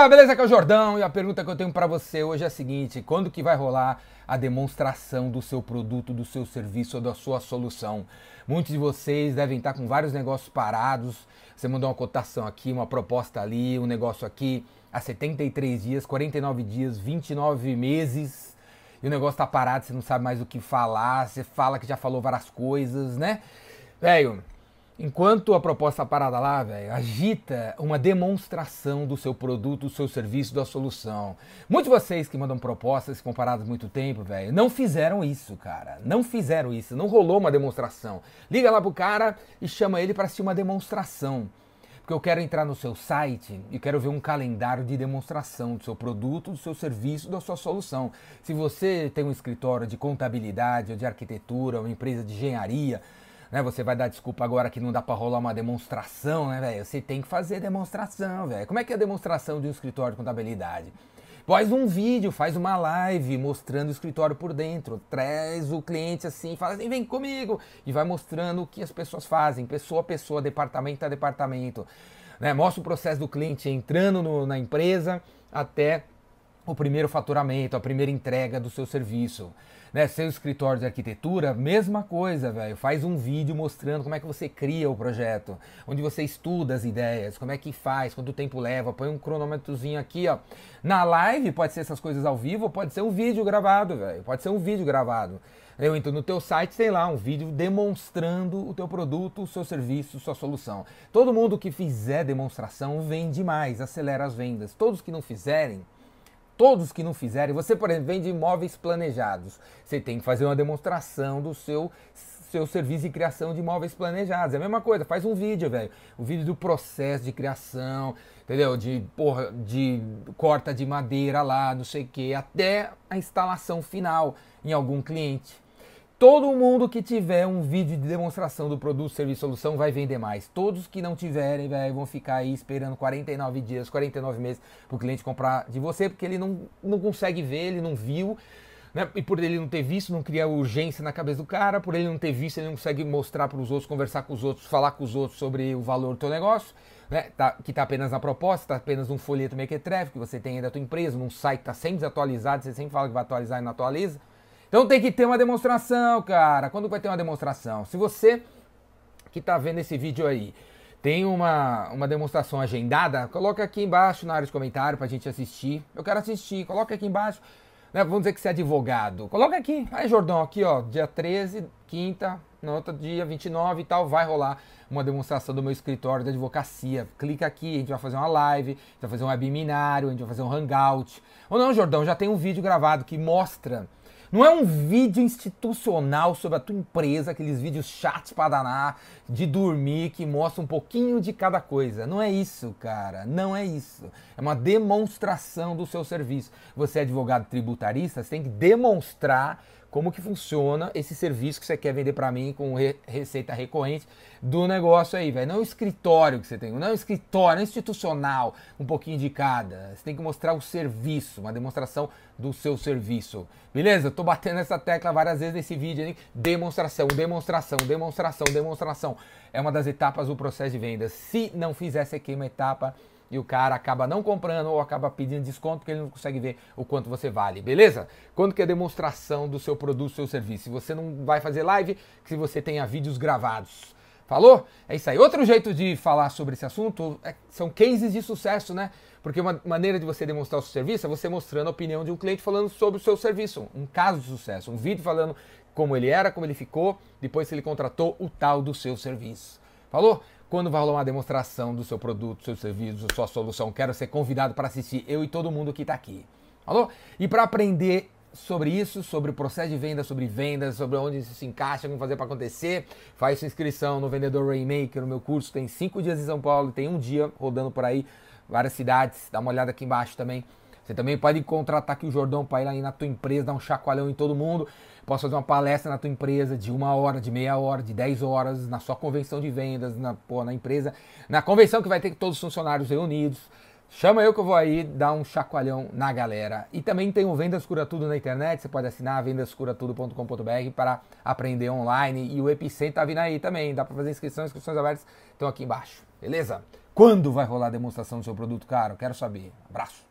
Galera, beleza? Aqui é o Jordão e a pergunta que eu tenho para você hoje é a seguinte: quando que vai rolar a demonstração do seu produto, do seu serviço ou da sua solução? Muitos de vocês devem estar com vários negócios parados. Você mandou uma cotação aqui, uma proposta ali, um negócio aqui há 73 dias, 49 dias, 29 meses. E o negócio tá parado, você não sabe mais o que falar, você fala que já falou várias coisas, né? Velho, Enquanto a proposta parada lá, velho, agita uma demonstração do seu produto, do seu serviço, da solução. Muitos de vocês que mandam propostas comparadas muito tempo, velho, não fizeram isso, cara. Não fizeram isso, não rolou uma demonstração. Liga lá pro cara e chama ele para assistir uma demonstração. Porque eu quero entrar no seu site e quero ver um calendário de demonstração do seu produto, do seu serviço, da sua solução. Se você tem um escritório de contabilidade ou de arquitetura, uma empresa de engenharia, né? Você vai dar desculpa agora que não dá para rolar uma demonstração, né, velho? Você tem que fazer demonstração, velho. Como é que é a demonstração de um escritório de contabilidade? Faz um vídeo, faz uma live mostrando o escritório por dentro. Traz o cliente assim, fala assim, vem comigo. E vai mostrando o que as pessoas fazem, pessoa a pessoa, departamento a departamento. Né? Mostra o processo do cliente entrando no, na empresa até o primeiro faturamento, a primeira entrega do seu serviço. Né, seu escritório de arquitetura, mesma coisa, velho. Faz um vídeo mostrando como é que você cria o projeto, onde você estuda as ideias, como é que faz, quanto tempo leva, põe um cronômetrozinho aqui, ó. Na live pode ser essas coisas ao vivo, pode ser um vídeo gravado, velho. Pode ser um vídeo gravado. Eu entro no teu site, sei lá, um vídeo demonstrando o teu produto, o seu serviço, sua solução. Todo mundo que fizer demonstração vende mais, acelera as vendas. Todos que não fizerem, todos que não fizerem, você, por exemplo, vende imóveis planejados. Você tem que fazer uma demonstração do seu seu serviço de criação de imóveis planejados. É a mesma coisa, faz um vídeo, velho. O vídeo do processo de criação, entendeu? De porra, de corta de madeira lá, não sei o que, até a instalação final em algum cliente. Todo mundo que tiver um vídeo de demonstração do produto, serviço, solução vai vender mais. Todos que não tiverem, véio, vão ficar aí esperando 49 dias, 49 meses para o cliente comprar de você, porque ele não, não consegue ver, ele não viu. Né? E por ele não ter visto, não cria urgência na cabeça do cara, por ele não ter visto, ele não consegue mostrar para os outros, conversar com os outros, falar com os outros sobre o valor do teu negócio, né? Tá, que está apenas na proposta, está apenas num folheto mequetrefe que você tem aí da tua empresa, num site que está sempre desatualizado, você sempre fala que vai atualizar e não atualiza. Então tem que ter uma demonstração, cara. Quando vai ter uma demonstração? Se você que está vendo esse vídeo aí tem uma, uma demonstração agendada, coloca aqui embaixo na área de comentário para a gente assistir. Eu quero assistir, coloca aqui embaixo. Né? Vamos dizer que você é advogado. Coloca aqui. Aí, Jordão, aqui, ó, dia 13, quinta, no outro dia 29 e tal, vai rolar uma demonstração do meu escritório de advocacia. Clica aqui, a gente vai fazer uma live, vai fazer um webinário, a gente vai fazer um hangout. Ou não, Jordão, já tem um vídeo gravado que mostra não é um vídeo institucional sobre a tua empresa, aqueles vídeos chatos para danar, de dormir, que mostra um pouquinho de cada coisa. Não é isso, cara. Não é isso. É uma demonstração do seu serviço. Você é advogado tributarista, você tem que demonstrar como que funciona esse serviço que você quer vender para mim com re receita recorrente do negócio aí, velho. Não é um escritório que você tem, não é um escritório, não é institucional, um pouquinho de cada. Você tem que mostrar o serviço, uma demonstração do seu serviço. Beleza? Eu tô batendo essa tecla várias vezes nesse vídeo aí. Demonstração, demonstração, demonstração, demonstração. É uma das etapas do processo de venda. Se não fizer, você queima etapa e o cara acaba não comprando ou acaba pedindo desconto porque ele não consegue ver o quanto você vale, beleza? Quando que é demonstração do seu produto, seu serviço? Se você não vai fazer live, se você tenha vídeos gravados. Falou? É isso aí. Outro jeito de falar sobre esse assunto é, são cases de sucesso, né? Porque uma maneira de você demonstrar o seu serviço é você mostrando a opinião de um cliente falando sobre o seu serviço. Um caso de sucesso, um vídeo falando como ele era, como ele ficou, depois se ele contratou o tal do seu serviço. Falou? Quando vai rolar uma demonstração do seu produto, seu serviço, sua solução, quero ser convidado para assistir, eu e todo mundo que está aqui. Falou? E para aprender sobre isso, sobre o processo de venda, sobre vendas, sobre onde isso se encaixa, como fazer para acontecer, faz sua inscrição no Vendedor Rainmaker, no meu curso. Tem cinco dias em São Paulo, tem um dia rodando por aí, várias cidades. Dá uma olhada aqui embaixo também. Você também pode contratar aqui o Jordão para ir aí na tua empresa, dar um chacoalhão em todo mundo. Posso fazer uma palestra na tua empresa de uma hora, de meia hora, de dez horas, na sua convenção de vendas, na, pô, na empresa, na convenção que vai ter todos os funcionários reunidos. Chama eu que eu vou aí dar um chacoalhão na galera. E também tem o Vendas Cura Tudo na internet, você pode assinar vendascuratudo.com.br para aprender online. E o Epicentro tá vindo aí também, dá para fazer inscrição, inscrições abertas estão aqui embaixo. Beleza? Quando vai rolar a demonstração do seu produto, cara? Eu quero saber. Abraço.